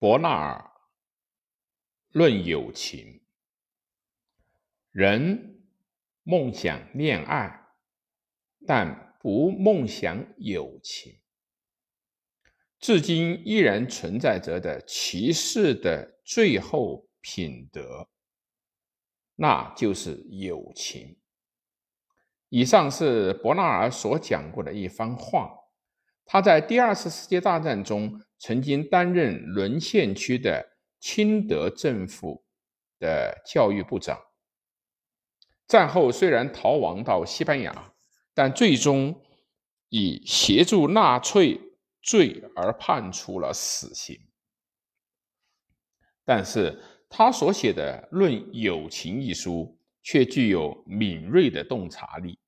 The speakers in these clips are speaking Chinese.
伯纳尔论友情：人梦想恋爱，但不梦想友情。至今依然存在着的骑士的最后品德，那就是友情。以上是伯纳尔所讲过的一番话。他在第二次世界大战中曾经担任沦陷区的清德政府的教育部长。战后虽然逃亡到西班牙，但最终以协助纳粹罪而判处了死刑。但是他所写的《论友情》一书却具有敏锐的洞察力。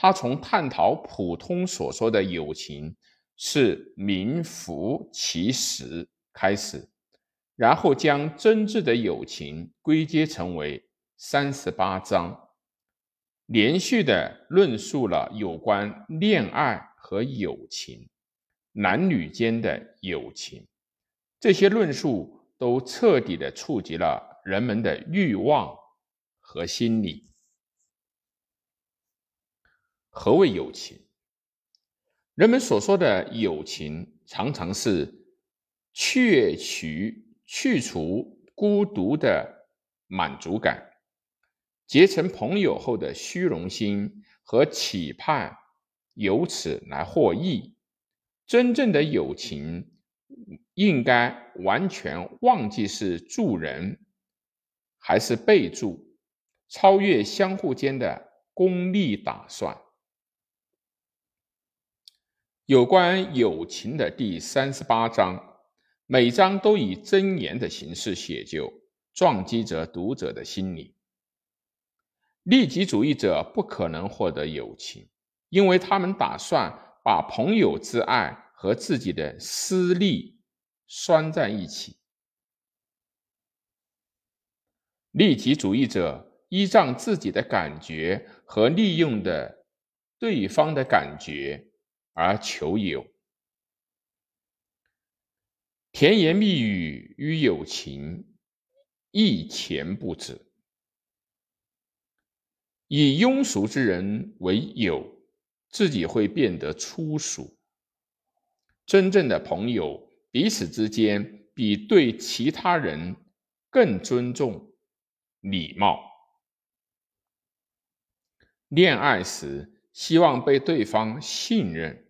他从探讨普通所说的友情是名副其实开始，然后将真挚的友情归结成为三十八章，连续的论述了有关恋爱和友情、男女间的友情。这些论述都彻底的触及了人们的欲望和心理。何谓友情？人们所说的友情，常常是窃取去除孤独的满足感，结成朋友后的虚荣心和期盼，由此来获益。真正的友情，应该完全忘记是助人还是被助，超越相互间的功利打算。有关友情的第三十八章，每章都以箴言的形式写就，撞击着读者的心灵。利己主义者不可能获得友情，因为他们打算把朋友之爱和自己的私利拴在一起。利己主义者依仗自己的感觉和利用的对方的感觉。而求友，甜言蜜语与友情一钱不值。以庸俗之人为友，自己会变得粗俗。真正的朋友，彼此之间比对其他人更尊重、礼貌。恋爱时，希望被对方信任。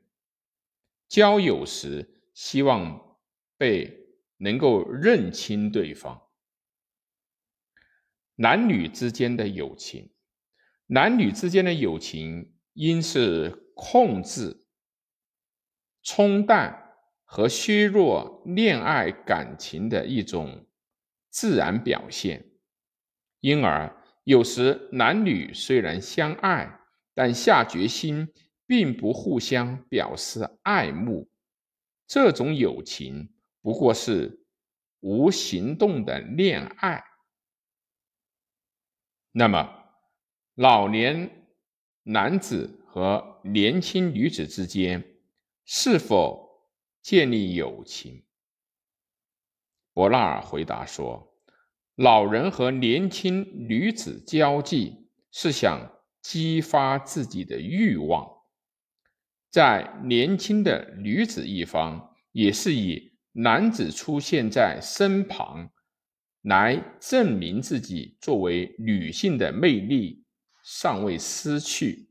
交友时，希望被能够认清对方。男女之间的友情，男女之间的友情应是控制、冲淡和削弱恋爱感情的一种自然表现。因而，有时男女虽然相爱，但下决心。并不互相表示爱慕，这种友情不过是无行动的恋爱。那么，老年男子和年轻女子之间是否建立友情？伯纳尔回答说：“老人和年轻女子交际是想激发自己的欲望。”在年轻的女子一方，也是以男子出现在身旁来证明自己作为女性的魅力尚未失去。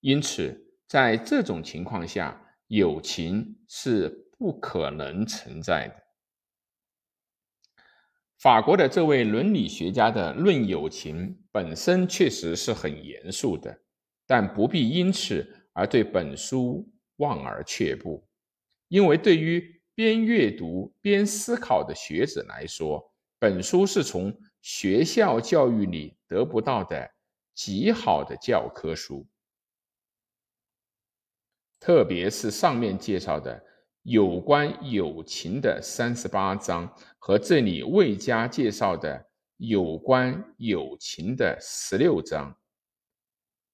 因此，在这种情况下，友情是不可能存在的。法国的这位伦理学家的《论友情》本身确实是很严肃的，但不必因此。而对本书望而却步，因为对于边阅读边思考的学者来说，本书是从学校教育里得不到的极好的教科书。特别是上面介绍的有关友情的三十八章和这里未加介绍的有关友情的十六章，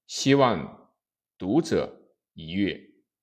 希望。读者一阅。